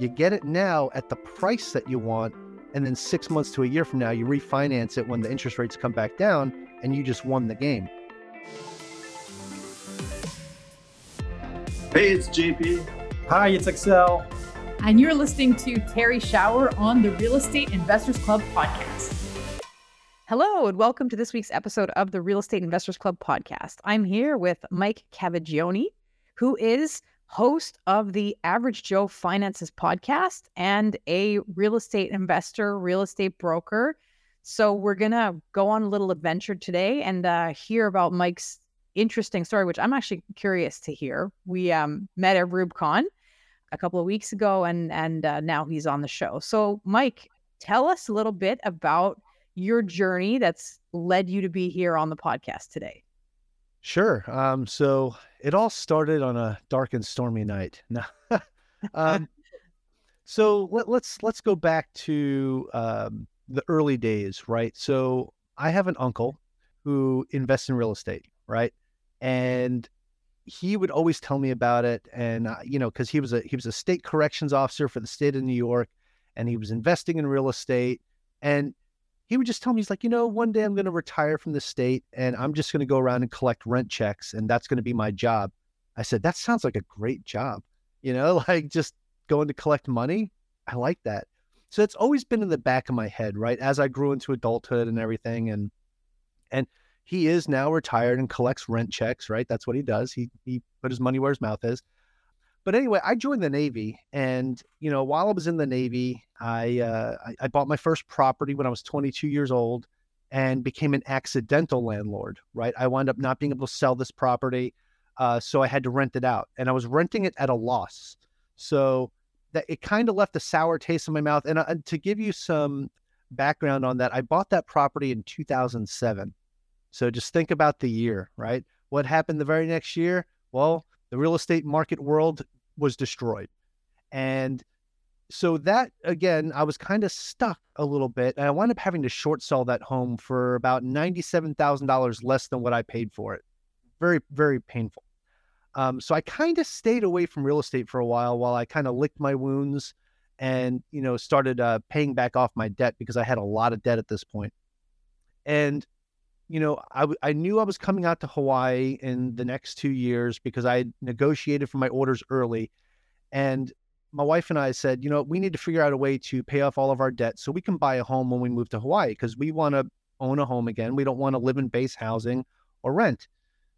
You get it now at the price that you want, and then six months to a year from now, you refinance it when the interest rates come back down, and you just won the game. Hey, it's JP. Hi, it's Excel. And you're listening to Terrie Schauer on the Real Estate Investors Club podcast. Hello, and welcome to this week's episode of the Real Estate Investors Club podcast. I'm here with Mike Cavaggioni, who is host of the Average Joe Finances podcast and a real estate investor, real estate broker. So we're going to go on a little adventure today and uh, hear about Mike's interesting story, which I'm actually curious to hear. We um, met at RubeCon a couple of weeks ago, and and uh, now he's on the show. So, Mike, tell us a little bit about your journey that's led you to be here on the podcast today. Sure. Um, so it all started on a dark and stormy night. No. um, so let, us let's, let's go back to um, the early days, right? So I have an uncle who invests in real estate, right? And he would always tell me about it, and uh, you know, because he was a he was a state corrections officer for the state of New York, and he was investing in real estate, and he would just tell me, he's like, you know, one day I'm going to retire from the state and I'm just going to go around and collect rent checks and that's going to be my job. I said, that sounds like a great job. You know, like just going to collect money. I like that. So it's always been in the back of my head, right? As I grew into adulthood and everything. And, and he is now retired and collects rent checks, right? That's what he does. He, he put his money where his mouth is. But anyway, I joined the Navy, and you know, while I was in the Navy, I, uh, I, I bought my first property when I was 22 years old, and became an accidental landlord. Right, I wound up not being able to sell this property, uh, so I had to rent it out, and I was renting it at a loss. So that it kind of left a sour taste in my mouth. And, uh, to give you some background on that, I bought that property in 2007. So just think about the year, right? What happened the very next year? Well, the real estate market world was destroyed. And so that again, I was kind of stuck a little bit. And I wound up having to short sell that home for about $97,000 less than what I paid for it. Very, very painful. Um, so I kind of stayed away from real estate for a while while I kind of licked my wounds and, you know, started uh, paying back off my debt because I had a lot of debt at this point. And you know, I, I knew I was coming out to Hawaii in the next two years because I negotiated for my orders early. And my wife and I said, you know, we need to figure out a way to pay off all of our debt so we can buy a home when we move to Hawaii because we want to own a home again. We don't want to live in base housing or rent.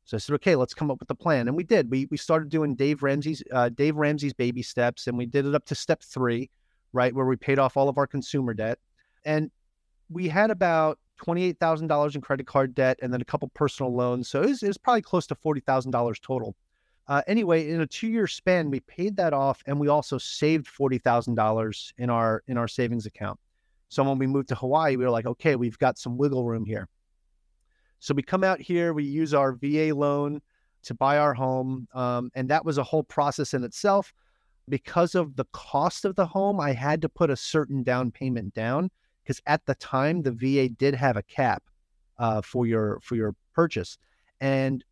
So I said, okay, let's come up with a plan. And we did. We we started doing Dave Ramsey's uh, Dave Ramsey's baby steps, and we did it up to step three, right, where we paid off all of our consumer debt. And we had about $28,000 in credit card debt and then a couple personal loans. So it was, it was probably close to $40,000 total. Uh, anyway, in a two-year span, we paid that off, and we also saved forty thousand dollars in our in our savings account. So when we moved to Hawaii, we were like, okay, we've got some wiggle room here. So we come out here, we use our VA loan to buy our home, um, and that was a whole process in itself. Because of the cost of the home, I had to put a certain down payment down because at the time the VA did have a cap uh, for your for your purchase, and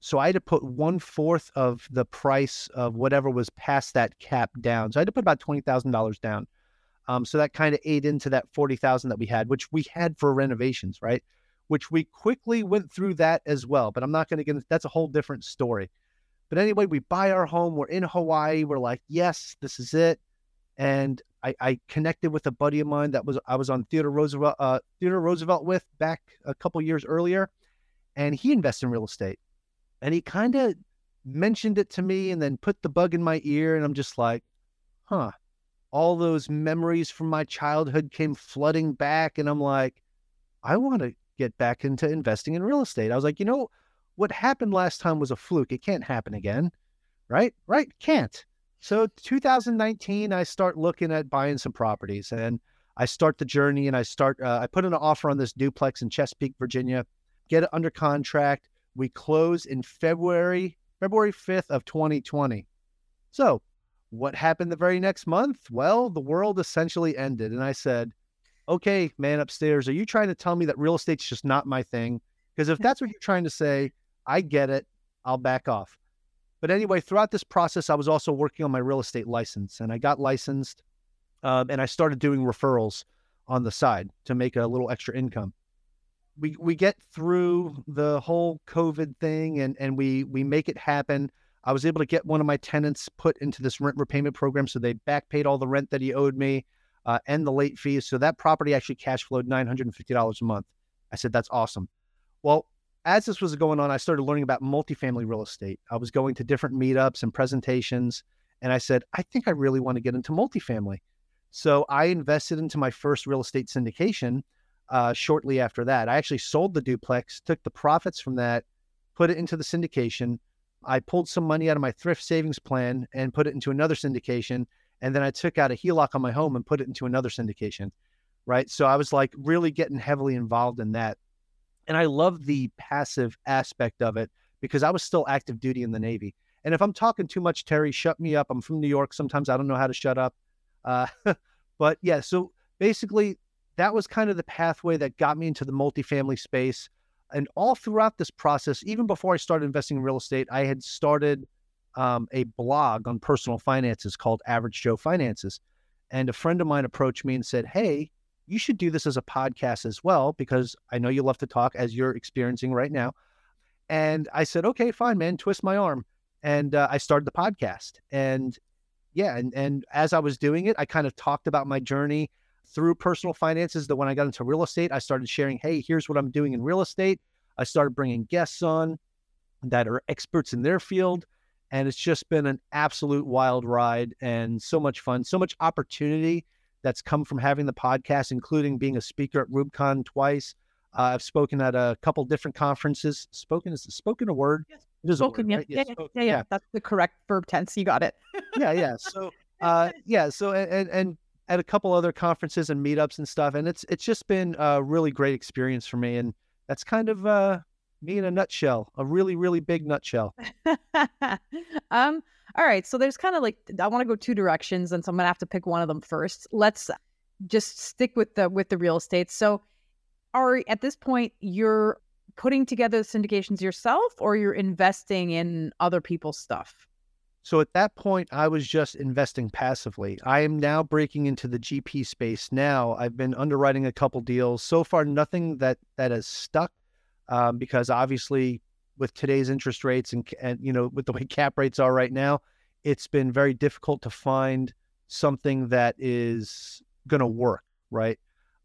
so I had to put one fourth of the price of whatever was past that cap down. So I had to put about twenty thousand dollars down. Um, so that kind of ate into that forty thousand that we had, which we had for renovations, right? Which we quickly went through that as well. But I'm not going to get that's a whole different story. But anyway, we buy our home. We're in Hawaii. We're like, yes, this is it. And I, I, connected with a buddy of mine that was I was on Theodore Roosevelt uh, Theodore Roosevelt with back a couple years earlier, and he invests in real estate, and he kind of mentioned it to me and then put the bug in my ear, and I'm just like, huh. All those memories from my childhood came flooding back, and I'm like, I want to get back into investing in real estate. I was like, you know, what happened last time was a fluke. It can't happen again, right? Right? Can't. So 2019, I start looking at buying some properties and I start the journey and I start, uh, I put in an offer on this duplex in Chesapeake, Virginia, get it under contract. We close in February, February 5th of 2020. So what happened the very next month? Well, the world essentially ended. And I said, okay, man upstairs, are you trying to tell me that real estate's just not my thing? Because if that's what you're trying to say, I get it. I'll back off. But anyway, throughout this process, I was also working on my real estate license and I got licensed um, and I started doing referrals on the side to make a little extra income. We, we get through the whole COVID thing and, and we, we make it happen. I was able to get one of my tenants put into this rent repayment program. So they back paid all the rent that he owed me uh, and the late fees. So that property actually cash flowed $950 a month. I said, that's awesome. Well, as this was going on, I started learning about multifamily real estate. I was going to different meetups and presentations, and I said, I think I really want to get into multifamily. So I invested into my first real estate syndication uh, shortly after that. I actually sold the duplex, took the profits from that, put it into the syndication. I pulled some money out of my thrift savings plan and put it into another syndication. And then I took out a HELOC on my home and put it into another syndication. Right. So I was like really getting heavily involved in that. And I love the passive aspect of it because I was still active duty in the Navy. And if I'm talking too much, Terrie, shut me up. I'm from New York. Sometimes I don't know how to shut up. Uh, but yeah, so basically, that was kind of the pathway that got me into the multifamily space. And all throughout this process, even before I started investing in real estate, I had started um, a blog on personal finances called Average Joe Finances. And a friend of mine approached me and said, Hey, you should do this as a podcast as well, because I know you love to talk as you're experiencing right now. And I said, Okay, fine, man, twist my arm. And uh, I started the podcast. And yeah, and, and as I was doing it, I kind of talked about my journey through personal finances that when I got into real estate, I started sharing, hey, here's what I'm doing in real estate. I started bringing guests on that are experts in their field. And it's just been an absolute wild ride and so much fun, so much opportunity that's come from having the podcast, including being a speaker at RubeCon twice. Uh, I've spoken at a couple different conferences. Spoken is spoken a word. Yes. Spoken, word, yeah. Right? Yeah, yeah, yeah, yeah, That's the correct verb tense. You got it. yeah, yeah. So, uh, yeah. So, and and at a couple other conferences and meetups and stuff. And it's it's just been a really great experience for me. And that's kind of uh, me in a nutshell, a really really big nutshell. um. All right. So there's kind of like I want to go two directions, and so I'm gonna have to pick one of them first. Let's just stick with the with the real estate. So, are at this point you're putting together the syndications yourself, or you're investing in other people's stuff? So at that point, I was just investing passively. I am now breaking into the GP space. Now I've been underwriting a couple deals. So far, nothing that that has stuck, um, because obviously, with today's interest rates and and you know with the way cap rates are right now, it's been very difficult to find something that is going to work, right?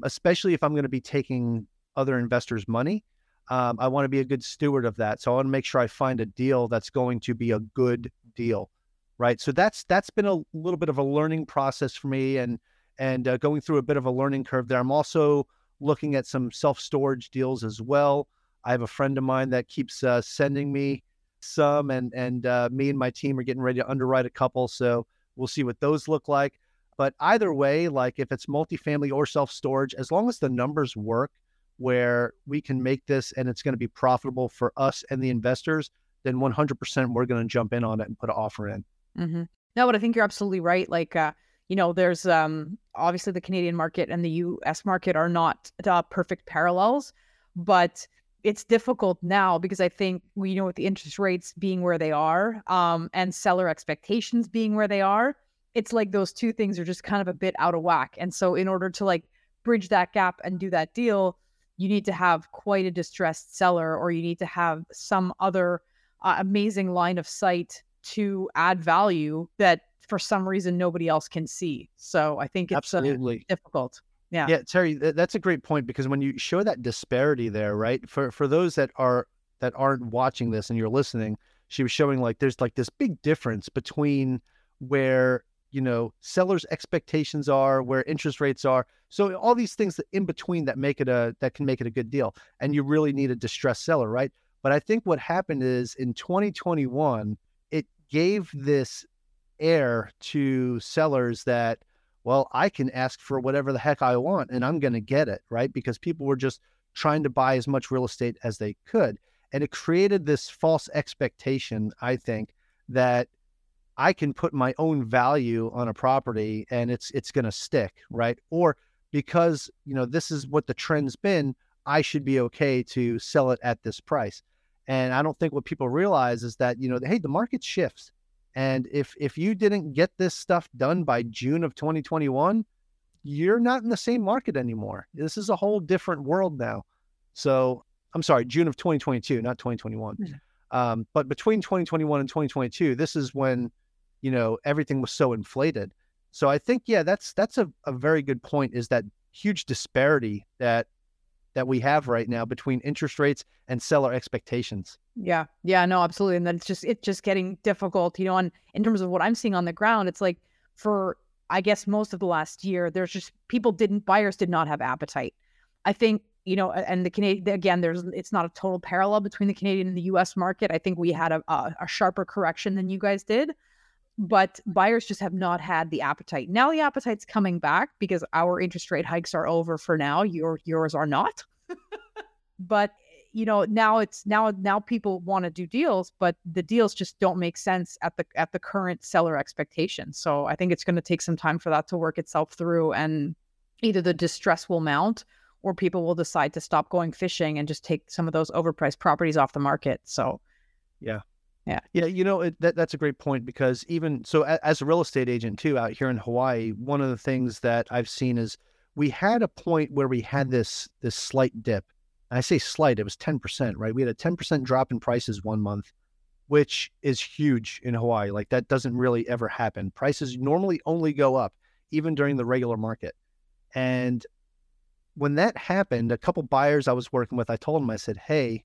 Especially if I'm going to be taking other investors' money. Um, I want to be a good steward of that. So I want to make sure I find a deal that's going to be a good deal, right? So that's that's been a little bit of a learning process for me, and and uh, going through a bit of a learning curve there. I'm also looking at some self storage deals as well. I have a friend of mine that keeps uh, sending me some, and and uh, me and my team are getting ready to underwrite a couple. So we'll see what those look like. But either way, like if it's multifamily or self storage, as long as the numbers work, where we can make this and it's going to be profitable for us and the investors, then 100% we're going to jump in on it and put an offer in. Mm-hmm. No, but I think you're absolutely right. Like, uh, you know, there's um, obviously the Canadian market and the US market are not uh, perfect parallels, but it's difficult now because I think we you know with the interest rates being where they are um, and seller expectations being where they are, it's like those two things are just kind of a bit out of whack. And so, in order to like bridge that gap and do that deal, you need to have quite a distressed seller or you need to have some other uh, amazing line of sight to add value that for some reason nobody else can see. So I think it's uh, absolutely difficult. Yeah. Yeah, Terrie, th- that's a great point because when you show that disparity there, right? For for those that are that aren't watching this and you're listening, she was showing like there's like this big difference between where you know sellers expectations are where interest rates are so all these things that in between that make it a that can make it a good deal and you really need a distressed seller right but i think what happened is in 2021 it gave this air to sellers that well i can ask for whatever the heck i want and i'm going to get it right because people were just trying to buy as much real estate as they could and it created this false expectation i think that I can put my own value on a property and it's it's going to stick, right? Or because, you know, this is what the trend's been, I should be okay to sell it at this price. And I don't think what people realize is that, you know, hey, the market shifts. And if if you didn't get this stuff done by June of 2021, you're not in the same market anymore. This is a whole different world now. So I'm sorry, June of 2022, not 2021. Mm-hmm. Um, but between 2021 and 2022, this is when, you know, everything was so inflated. So I think, yeah, that's that's a, a very good point. Is that huge disparity that that we have right now between interest rates and seller expectations. Yeah. Yeah, no, absolutely. And then it's just it's just getting difficult, you know, and in terms of what I'm seeing on the ground, it's like for I guess most of the last year, there's just people didn't buyers did not have appetite. I think you know, and the Canadian again, there's it's not a total parallel between the Canadian and the U.S. market. I think we had a, a, a sharper correction than you guys did, but buyers just have not had the appetite. Now the appetite's coming back because our interest rate hikes are over for now. Your yours are not, but you know now it's now now people want to do deals but the deals just don't make sense at the at the current seller expectations so i think it's going to take some time for that to work itself through and either the distress will mount or people will decide to stop going fishing and just take some of those overpriced properties off the market so yeah yeah yeah you know it, that, that's a great point because even so as a real estate agent too out here in hawaii mm-hmm. one of the things that i've seen is we had a point where we had mm-hmm. this this slight dip I say slight, it was 10%, right? We had a 10% drop in prices one month, which is huge in Hawaii. Like that doesn't really ever happen. Prices normally only go up, even during the regular market. And when that happened, a couple buyers I was working with, I told them, I said, Hey,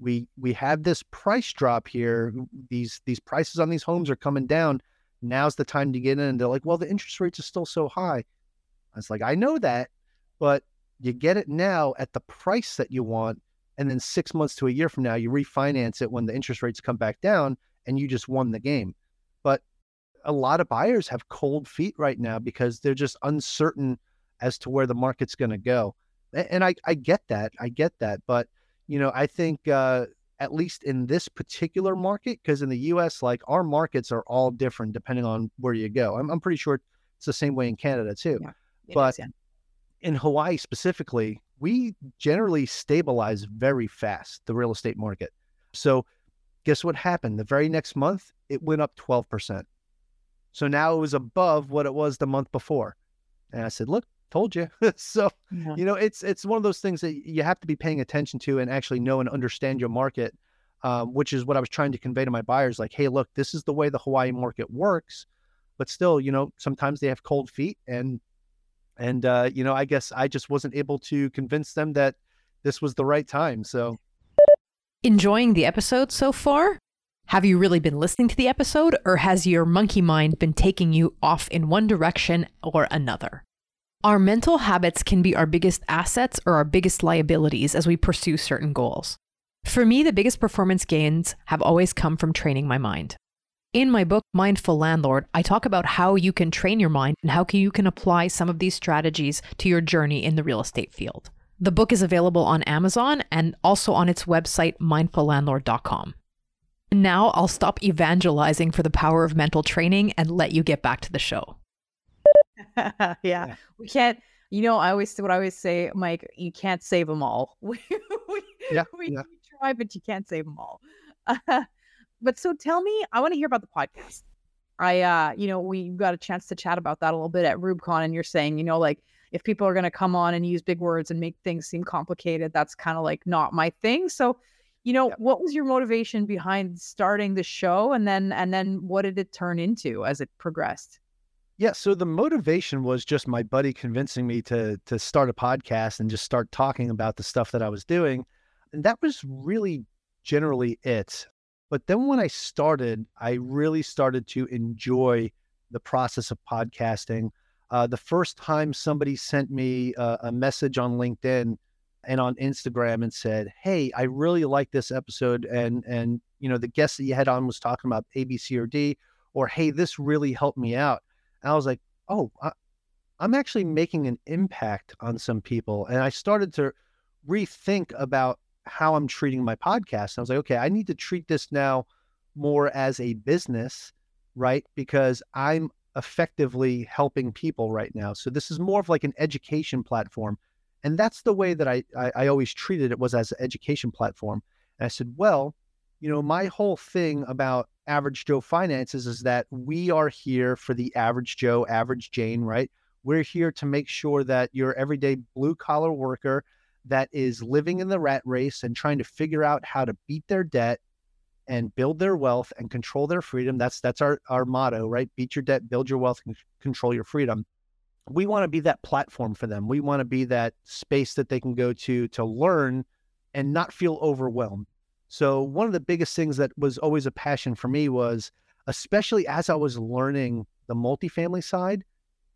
we we have this price drop here. These these prices on these homes are coming down. Now's the time to get in. And they're like, Well, the interest rates are still so high. I was like, I know that, but you get it now at the price that you want. And then six months to a year from now, you refinance it when the interest rates come back down and you just won the game. But a lot of buyers have cold feet right now because they're just uncertain as to where the market's going to go. And I, I get that. I get that. But, you know, I think uh, at least in this particular market, because in the US, like our markets are all different depending on where you go. I'm, I'm pretty sure it's the same way in Canada too. Yeah, but is, yeah in Hawaii specifically, we generally stabilize very fast the real estate market. So, guess what happened? The very next month, it went up 12%. So now it was above what it was the month before. And I said, "Look, told you." so, yeah. you know, it's it's one of those things that you have to be paying attention to and actually know and understand your market, um, which is what I was trying to convey to my buyers. Like, hey, look, this is the way the Hawaii market works, but still, you know, sometimes they have cold feet, and and uh, you know, I guess I just wasn't able to convince them that this was the right time. So, enjoying the episode so far? Have you really been listening to the episode, or has your monkey mind been taking you off in one direction or another? Our mental habits can be our biggest assets or our biggest liabilities as we pursue certain goals. For me, the biggest performance gains have always come from training my mind. In my book, Mindful Landlord, I talk about how you can train your mind and how you can apply some of these strategies to your journey in the real estate field. The book is available on Amazon and also on its website, mindfullandlord.com. Now I'll stop evangelizing for the power of mental training and let you get back to the show. yeah. yeah. We can't, you know, I always, what I always say, Mike, you can't save them all. we, yeah, we, yeah. try, but you can't save them all. but so tell me, I want to hear about the podcast. I, uh, you know, we got a chance to chat about that a little bit at RubeCon, and you're saying, you know, like if people are going to come on and use big words and make things seem complicated, that's kind of like not my thing. So, you know, yep. what was your motivation behind starting the show, and then and then what did it turn into as it progressed? Yeah, so the motivation was just my buddy convincing me to to start a podcast and just start talking about the stuff that I was doing. And that was really generally it. But then when I started, I really started to enjoy the process of podcasting. Uh, the first time somebody sent me a, a message on LinkedIn and on Instagram and said, "Hey, I really like this episode, and and you know the guest that you had on was talking about A, B, C, or D, or Hey, this really helped me out." And I was like, "Oh, I, I'm actually making an impact on some people," and I started to rethink about how I'm treating my podcast. And I was like, okay, I need to treat this now more as a business, right? Because I'm effectively helping people right now. So this is more of like an education platform. And that's the way that I, I, I always treated it was as an education platform. And I said, Well, you know, my whole thing about average Joe finances is that we are here for the average Joe, average Jane, right? We're here to make sure that your everyday blue collar worker that is living in the rat race and trying to figure out how to beat their debt and build their wealth and control their freedom. That's that's our our motto, right? Beat your debt, build your wealth, control your freedom. We want to be that platform for them. We want to be that space that they can go to to learn and not feel overwhelmed. So one of the biggest things that was always a passion for me was, especially as I was learning the multifamily side,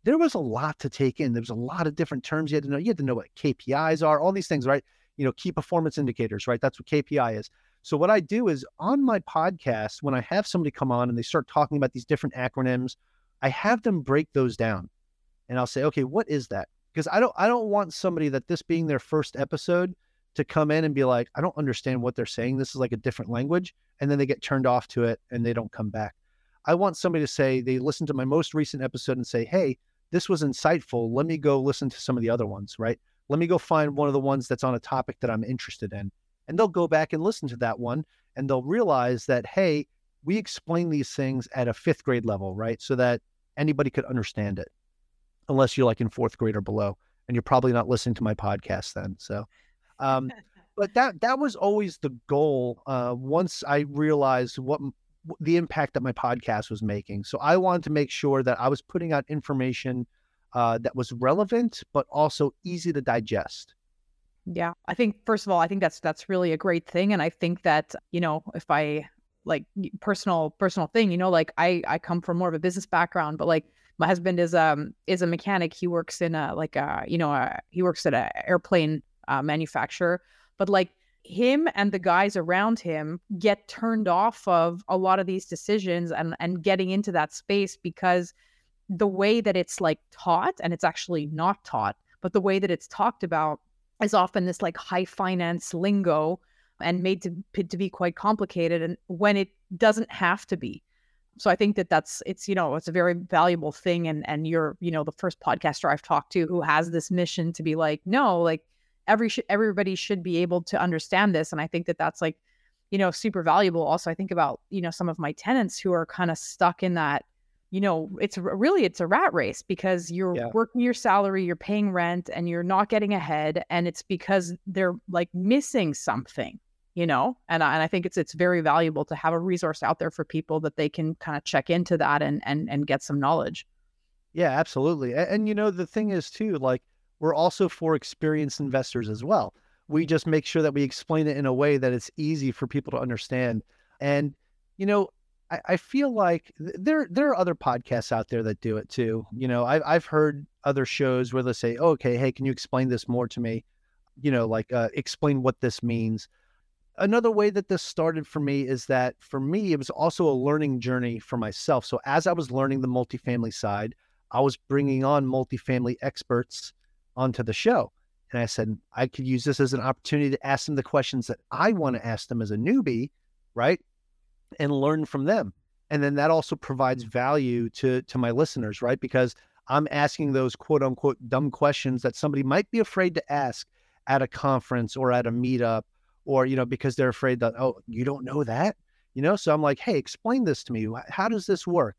there was a lot to take in. There was a lot of different terms you had to know. You had to know what KPIs are, all these things, right? You know, key performance indicators, right? That's what KPI is. So what I do is on my podcast, when I have somebody come on and they start talking about these different acronyms, I have them break those down. And I'll say, okay, what is that? Because I don't I don't want somebody that this being their first episode to come in and be like, I don't understand what they're saying. This is like a different language. And then they get turned off to it and they don't come back. I want somebody to say they listen to my most recent episode and say, Hey, this was insightful. Let me go listen to some of the other ones, right? Let me go find one of the ones that's on a topic that I'm interested in. And they'll go back and listen to that one and they'll realize that, hey, we explain these things at a fifth grade level, right? So that anybody could understand it, unless you're like in fourth grade or below. And you're probably not listening to my podcast then. So, um, but that that was always the goal. Uh, once I realized what the impact that my podcast was making. So I wanted to make sure that I was putting out information uh, that was relevant, but also easy to digest. Yeah, I think first of all, I think that's that's really a great thing, and I think that you know if I like personal personal thing, you know, like I I come from more of a business background, but like my husband is um is a mechanic. He works in a like a you know a, he works at an airplane uh, manufacturer, but like him and the guys around him get turned off of a lot of these decisions and and getting into that space because the way that it's like taught and it's actually not taught but the way that it's talked about is often this like high finance lingo and made to to be quite complicated and when it doesn't have to be. So i think that that's it's you know it's a very valuable thing and and you're you know the first podcaster i've talked to who has this mission to be like no like every sh- everybody should be able to understand this and i think that that's like you know super valuable. Also i think about you know some of my tenants who are kind of stuck in that you know it's really it's a rat race because you're yeah. working your salary you're paying rent and you're not getting ahead and it's because they're like missing something you know? And I, and I think it's it's very valuable to have a resource out there for people that they can kind of check into that and and and get some knowledge. Yeah absolutely and, and you know the thing is too like we're also for experienced investors as well. We just make sure that we explain it in a way that it's easy for people to understand. And, you know, I, I feel like there there are other podcasts out there that do it too. You know, I, I've heard other shows where they say, oh, "Okay, hey, can you explain this more to me?" You know, like uh, explain what this means. Another way that this started for me is that for me, it was also a learning journey for myself. So as I was learning the multifamily side, I was bringing on multifamily experts onto the show. And I said, I could use this as an opportunity to ask them the questions that I want to ask them as a newbie, right? And learn from them. And then that also provides value to to my listeners, right? Because I'm asking those quote unquote dumb questions that somebody might be afraid to ask at a conference or at a meetup, or you know, because they're afraid that, oh, you don't know that, you know. So I'm like, hey, explain this to me. How does this work?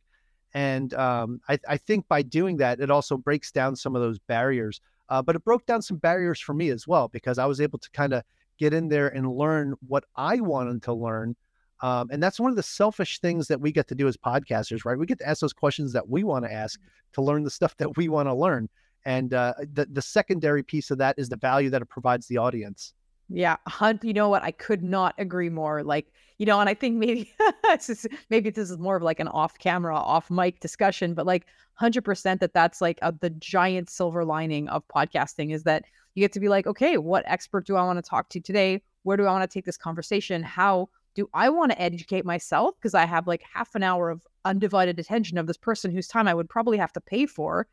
And um, I, I think by doing that, it also breaks down some of those barriers uh, but it broke down some barriers for me as well because I was able to kind of get in there and learn what I wanted to learn. Um, and that's one of the selfish things that we get to do as podcasters, right? We get to ask those questions that we want to ask to learn the stuff that we want to learn. And uh, the, the secondary piece of that is the value that it provides the audience. Yeah, hunt. You know what? I could not agree more. Like, you know, and I think maybe maybe this is more of like an off-camera, off-mic discussion, but like, hundred percent that that's like a, the giant silver lining of podcasting is that you get to be like, okay, what expert do I want to talk to today? Where do I want to take this conversation? How do I want to educate myself? Because I have like half an hour of undivided attention of this person whose time I would probably have to pay for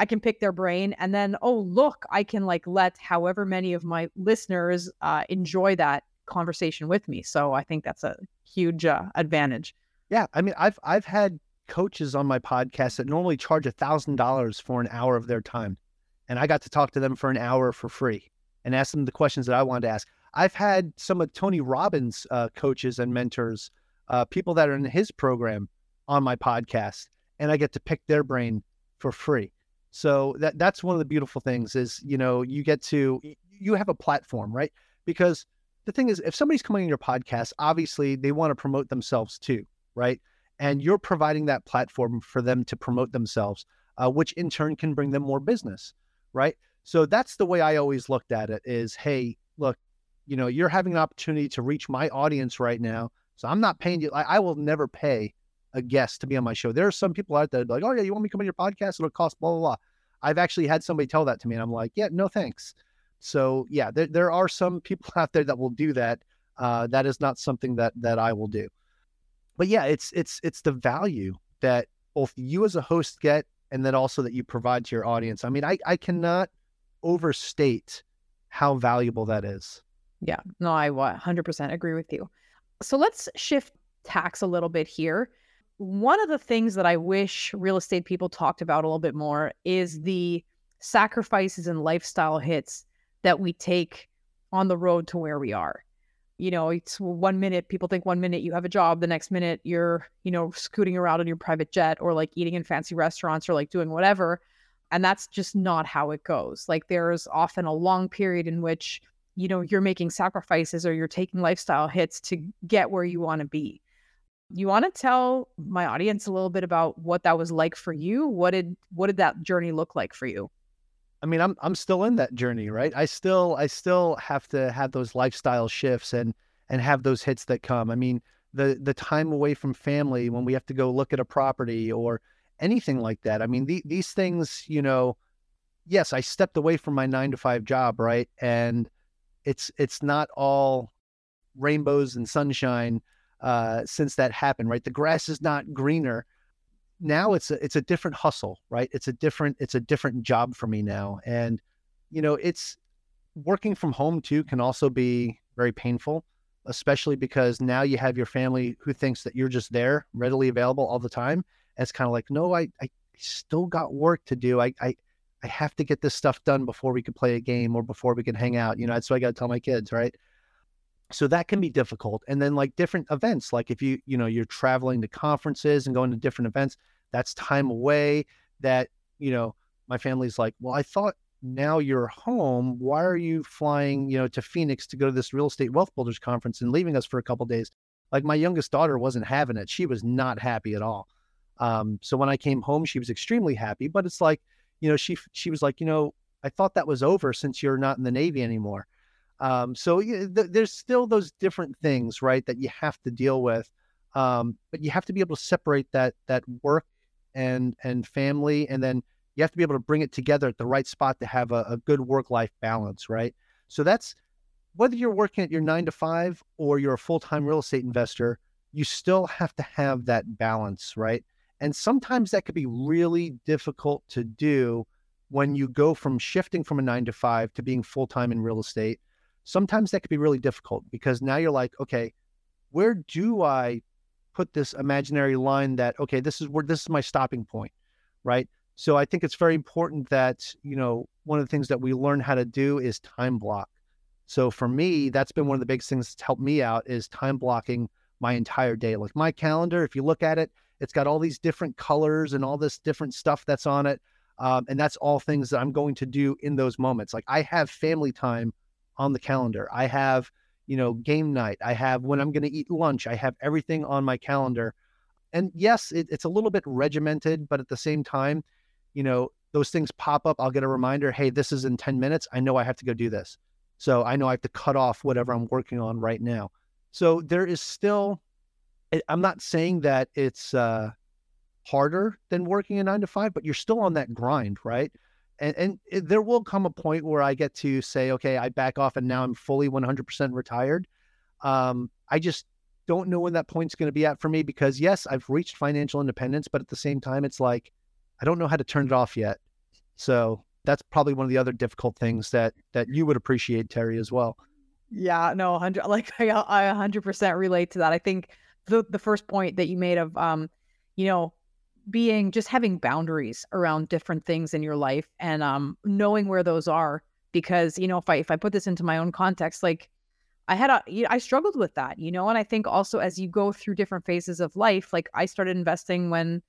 I can pick their brain and then, oh, look, I can like let however many of my listeners uh, enjoy that conversation with me. So I think that's a huge uh, advantage. Yeah. I mean, I've, I've had coaches on my podcast that normally charge a thousand dollars for an hour of their time. And I got to talk to them for an hour for free and ask them the questions that I wanted to ask. I've had some of Tony Robbins' uh, coaches and mentors, uh, people that are in his program on my podcast, and I get to pick their brain for free. So that that's one of the beautiful things is, you know, you get to you have a platform, right? Because the thing is, if somebody's coming on your podcast, obviously they want to promote themselves too, right? And you're providing that platform for them to promote themselves, uh, which in turn can bring them more business, right? So that's the way I always looked at it is, hey, look, you know, you're having an opportunity to reach my audience right now. So I'm not paying you. I, I will never pay a guest to be on my show. There are some people out there like, oh yeah, you want me to come on your podcast? It'll cost blah blah blah. I've actually had somebody tell that to me, and I'm like, yeah, no thanks. So yeah, there there are some people out there that will do that. Uh, that is not something that that I will do. But yeah, it's it's it's the value that both you as a host get, and then also that you provide to your audience. I mean, I I cannot overstate how valuable that is. Yeah, no, I 100% agree with you. So let's shift tacks a little bit here. One of the things that I wish real estate people talked about a little bit more is the sacrifices and lifestyle hits that we take on the road to where we are. You know, it's one minute people think one minute you have a job, the next minute you're, you know, scooting around in your private jet or like eating in fancy restaurants or like doing whatever. And that's just not how it goes. Like there's often a long period in which, you know, you're making sacrifices or you're taking lifestyle hits to get where you want to be. You want to tell my audience a little bit about what that was like for you? What did what did that journey look like for you? I mean, I'm I'm still in that journey, right? I still I still have to have those lifestyle shifts and and have those hits that come. I mean, the the time away from family when we have to go look at a property or anything like that. I mean, the, these things, you know, yes, I stepped away from my nine to five job, right? And it's it's not all rainbows and sunshine uh, since that happened, right? The grass is not greener. Now it's a it's a different hustle, right? It's a different it's a different job for me now, and you know, it's working from home too can also be very painful, especially because now you have your family who thinks that you're just there, readily available all the time, it's kind of like, no, I, I still got work to do. I, I, I have to get this stuff done before we can play a game or before we can hang out. You know, that's what I got to tell my kids, right? So that can be difficult. And then like different events, like if you, you know, you're traveling to conferences and going to different events, that's time away that, you know, my family's like, well, I thought now you're home. Why are you flying, you know, to Phoenix to go to this real estate wealth builders conference and leaving us for a couple days? Like my youngest daughter wasn't having it. She was not happy at all. Um, so when I came home, she was extremely happy. But it's like, you know, she she was like, you know, I thought that was over since you're not in the Navy anymore. Um, so th- there's still those different things, right, that you have to deal with. Um, but you have to be able to separate that that work and and family, and then you have to be able to bring it together at the right spot to have a, a good work life balance, right? So that's whether you're working at your nine to five or you're a full time real estate investor, you still have to have that balance, right? And sometimes that could be really difficult to do when you go from shifting from a nine to five to being full time in real estate. Sometimes that could be really difficult because now you're like, okay, where do I put this imaginary line that, okay, this is where this is my stopping point, right? So I think it's very important that, you know, one of the things that we learn how to do is time block. So for me, that's been one of the biggest things that's helped me out is time blocking my entire day. Like my calendar, if you look at it, it's got all these different colors and all this different stuff that's on it. Um, and that's all things that I'm going to do in those moments. Like I have family time on the calendar. I have, you know, game night. I have when I'm going to eat lunch. I have everything on my calendar. And yes, it, it's a little bit regimented, but at the same time, you know, those things pop up. I'll get a reminder. Hey, this is in 10 minutes. I know I have to go do this. So I know I have to cut off whatever I'm working on right now. So there is still I'm not saying that it's uh, harder than working a nine to five, but you're still on that grind, right? And and it, there will come a point where I get to say, okay, I back off, and now I'm fully 100% retired. Um, I just don't know when that point's going to be at for me because yes, I've reached financial independence, but at the same time, it's like I don't know how to turn it off yet. So that's probably one of the other difficult things that that you would appreciate, Terrie, as well. Yeah, no, hundred like I I hundred percent relate to that. I think the the first point that you made of um, you know, being just having boundaries around different things in your life and um knowing where those are because you know if I if I put this into my own context like I had a, I struggled with that, you know, and I think also as you go through different phases of life, like I started investing when,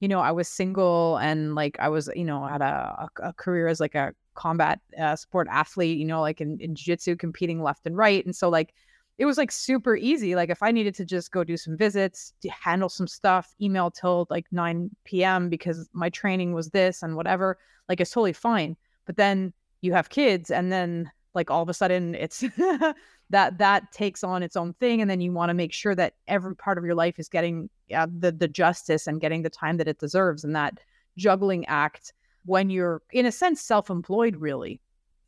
you know, I was single and like I was, you know, had a, a, career as like a combat uh, sport athlete, you know, like in, in jiu-jitsu competing left and right. And so like it was like super easy. Like if I needed to just go do some visits, handle some stuff, email till like 9 p.m. because my training was this and whatever, like it's totally fine. But then you have kids and then like all of a sudden it's that that takes on its own thing and then you want to make sure that every part of your life is getting the the justice and getting the time that it deserves and that juggling act when you're in a sense self-employed really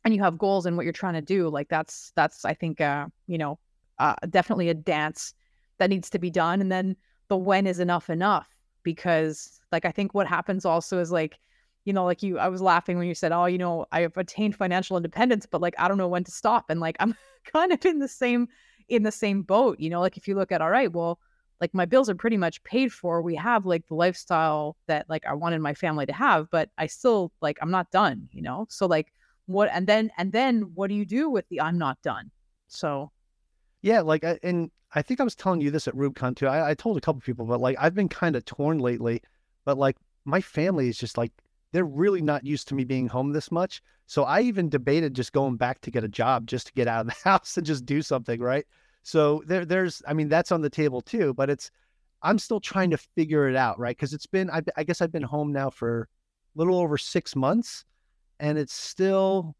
and you have goals and what you're trying to do like that's that's i think uh you know uh, definitely a dance that needs to be done. And then the when is enough enough because like I think what happens also is like, you know, like you I was laughing when you said, Oh, you know, I've attained financial independence, but like I don't know when to stop. And like I'm kind of in the same in the same boat, you know, like if you look at all right, well, like my bills are pretty much paid for. We have like the lifestyle that like I wanted my family to have, but I still like I'm not done, you know? So like what and then and then what do you do with the I'm not done? So yeah, like, and I think I was telling you this at RubeCon too. I, I told a couple people, but like, I've been kind of torn lately. But like, my family is just like, they're really not used to me being home this much. So I even debated just going back to get a job just to get out of the house and just do something, right? So there, there's, I mean, that's on the table too. But it's, I'm still trying to figure it out, right? Because it's been, I, I guess I've been home now for a little over six months, and it's still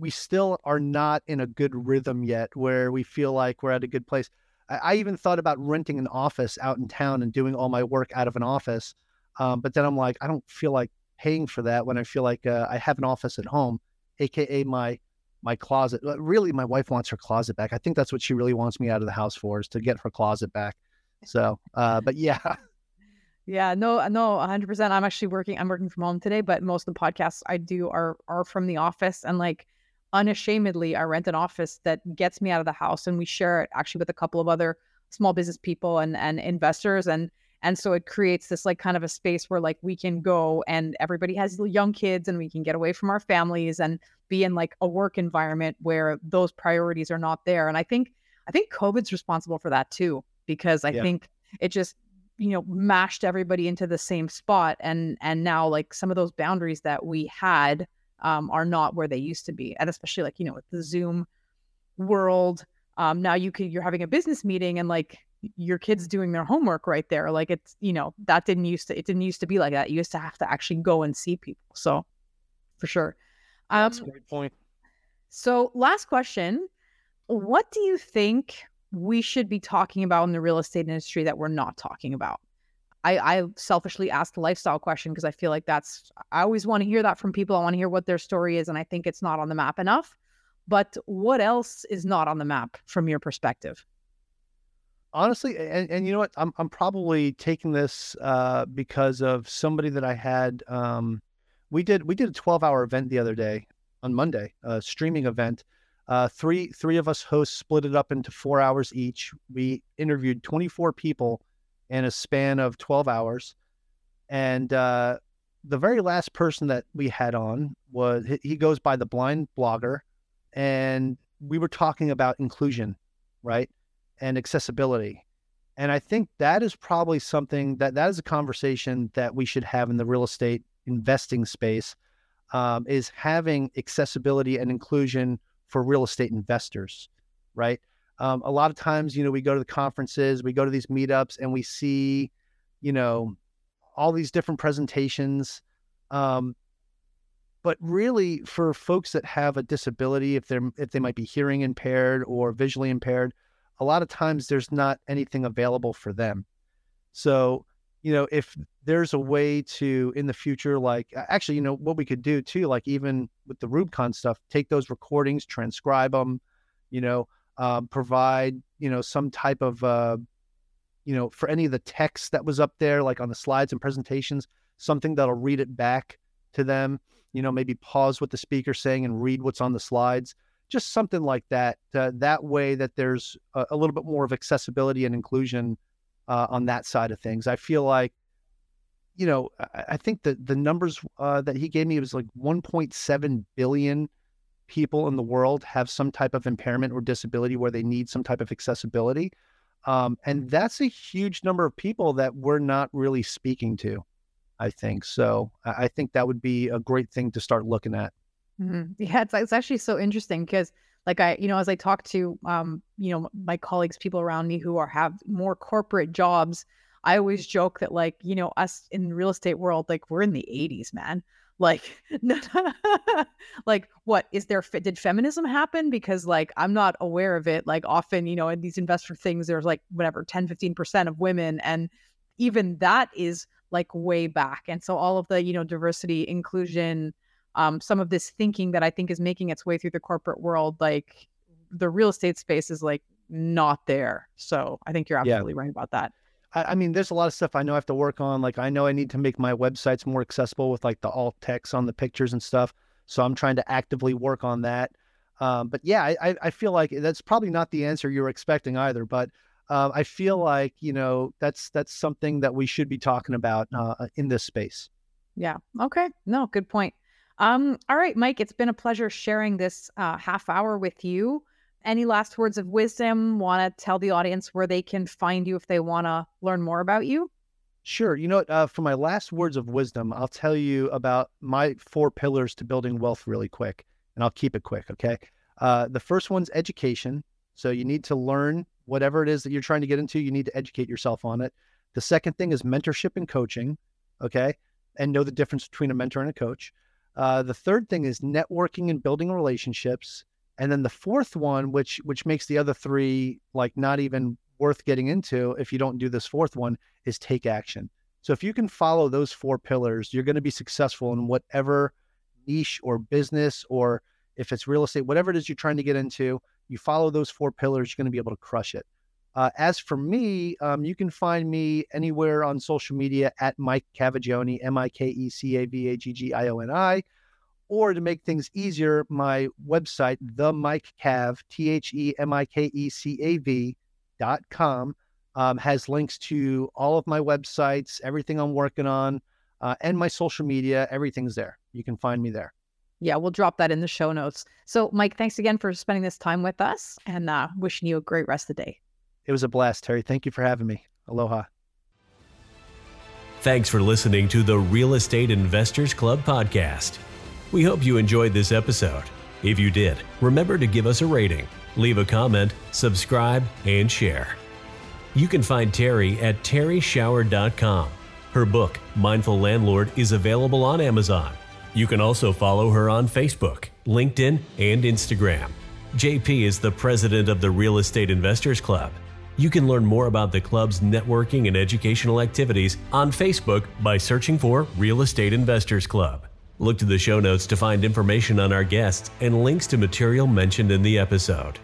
we still are not in a good rhythm yet where we feel like we're at a good place. I, I even thought about renting an office out in town and doing all my work out of an office. Um, but then I'm like, I don't feel like paying for that when I feel like uh, I have an office at home, aka my my closet. Really, my wife wants her closet back. I think that's what she really wants me out of the house for is to get her closet back. So, uh, but yeah. Yeah, no, no, 100%. I'm actually working I'm working from home today, but most of the podcasts I do are are from the office and like unashamedly I rent an office that gets me out of the house and we share it actually with a couple of other small business people and and investors and and so it creates this like kind of a space where like we can go and everybody has young kids and we can get away from our families and be in like a work environment where those priorities are not there and I think I think COVID's responsible for that too because I yeah. think it just you know mashed everybody into the same spot and and now like some of those boundaries that we had um, are not where they used to be. And especially like, you know, with the Zoom world, um, now you can, you're having a business meeting and like your kids doing their homework right there. Like it's, you know, that didn't used to, it didn't used to be like that. You used to have to actually go and see people. So for sure. Um, That's a great point. So last question, what do you think we should be talking about in the real estate industry that we're not talking about? I, I selfishly ask the lifestyle question because I feel like that's I always want to hear that from people. I want to hear what their story is, and I think it's not on the map enough. But what else is not on the map from your perspective? Honestly, and, and you know what, I'm I'm probably taking this uh, because of somebody that I had. Um, we did we did a 12 hour event the other day on Monday, a streaming event. Uh, three three of us hosts split it up into four hours each. We interviewed 24 people in a span of 12 hours. And uh, the very last person that we had on was he goes by the blind blogger. And we were talking about inclusion, right? And accessibility. And I think that is probably something that that is a conversation that we should have in the real estate investing space um, is having accessibility and inclusion for real estate investors, right? Um, a lot of times, you know, we go to the conferences, we go to these meetups, and we see, you know, all these different presentations. Um, but really, for folks that have a disability, if they're if they might be hearing impaired or visually impaired, a lot of times there's not anything available for them. So, you know, if there's a way to in the future, like actually, you know, what we could do too, like even with the Rubicon stuff, take those recordings, transcribe them, you know, um, provide you know some type of uh, you know for any of the text that was up there like on the slides and presentations something that'll read it back to them you know maybe pause what the speaker's saying and read what's on the slides. Just something like that uh, that way that there's a, a, little bit more of accessibility and inclusion uh, on that side of things. I feel like you know i, think that the numbers uh, that he gave me was like 1.7 billion people in the world have some type of impairment or disability where they need some type of accessibility. Um, and that's a huge number of people that we're not really speaking to, I think. So I think that would be a great thing to start looking at. Mm-hmm. Yeah, it's, it's actually so interesting because like I, you know, as I talk to, um, you know, my colleagues, people around me who are have more corporate jobs, I always joke that like, you know, us in the real estate world, like we're in the 80s, man. Like, like what is there? Did feminism happen? Because like I'm not aware of it. Like often, you know, in these investor things, there's like whatever 10, 15 percent of women, and even that is like way back. And so all of the you know diversity, inclusion, um, some of this thinking that I think is making its way through the corporate world, like the real estate space is like not there. So I think you're absolutely yeah. right about that. I, I, mean, there's a lot of stuff I know I have to work on. Like, I know I need to make my websites more accessible with like the alt text on the pictures and stuff. So I'm trying to actively work on that. Um, but yeah, I, I feel like that's probably not the answer you're expecting either. But uh, I feel like you know that's that's something that we should be talking about uh, in this space. Yeah. Okay. No, good point. Um, all right, Mike, it's been a pleasure sharing this uh, half hour with you any last words of wisdom? Want to tell the audience where they can find you if they want to learn more about you? Sure. You know, uh, for my last words of wisdom, I'll tell you about my four pillars to building wealth really quick, and I'll keep it quick. Okay. Uh, the first one's education. So you need to learn whatever it is that you're trying to get into, you need to educate yourself on it. The second thing is mentorship and coaching. Okay. And know the difference between a mentor and a coach. Uh, the third thing is networking and building relationships. And then the fourth one, which which makes the other three like not even worth getting into if you don't do this fourth one, is take action. So if you can follow those four pillars, you're going to be successful in whatever niche or business or if it's real estate, whatever it is you're trying to get into, you follow those four pillars, you're going to be able to crush it. Uh, as for me, um, you can find me anywhere on social media at Mike Cavaggioni, M I K E C A V A G G I O N I or to make things easier, my website, the Mike Cav, T H E M I K E C A V dot com, um, has links to all of my websites, everything I'm working on, uh, and my social media. Everything's there. You can find me there. Yeah, we'll drop that in the show notes. So, Mike, thanks again for spending this time with us and uh, wishing you a great rest of the day. It was a blast, Terrie. Thank you for having me. Aloha. Thanks for listening to the Real Estate Investors Club podcast. We hope you enjoyed this episode. If you did, remember to give us a rating, leave a comment, subscribe, and share. You can find Terrie at terrieschauer.com. Her book, Mindful Landlord, is available on Amazon. You can also follow her on Facebook, LinkedIn, and Instagram. JP is the president of the Real Estate Investors Club. You can learn more about the club's networking and educational activities on Facebook by searching for Real Estate Investors Club. Look to the show notes to find information on our guests and links to material mentioned in the episode.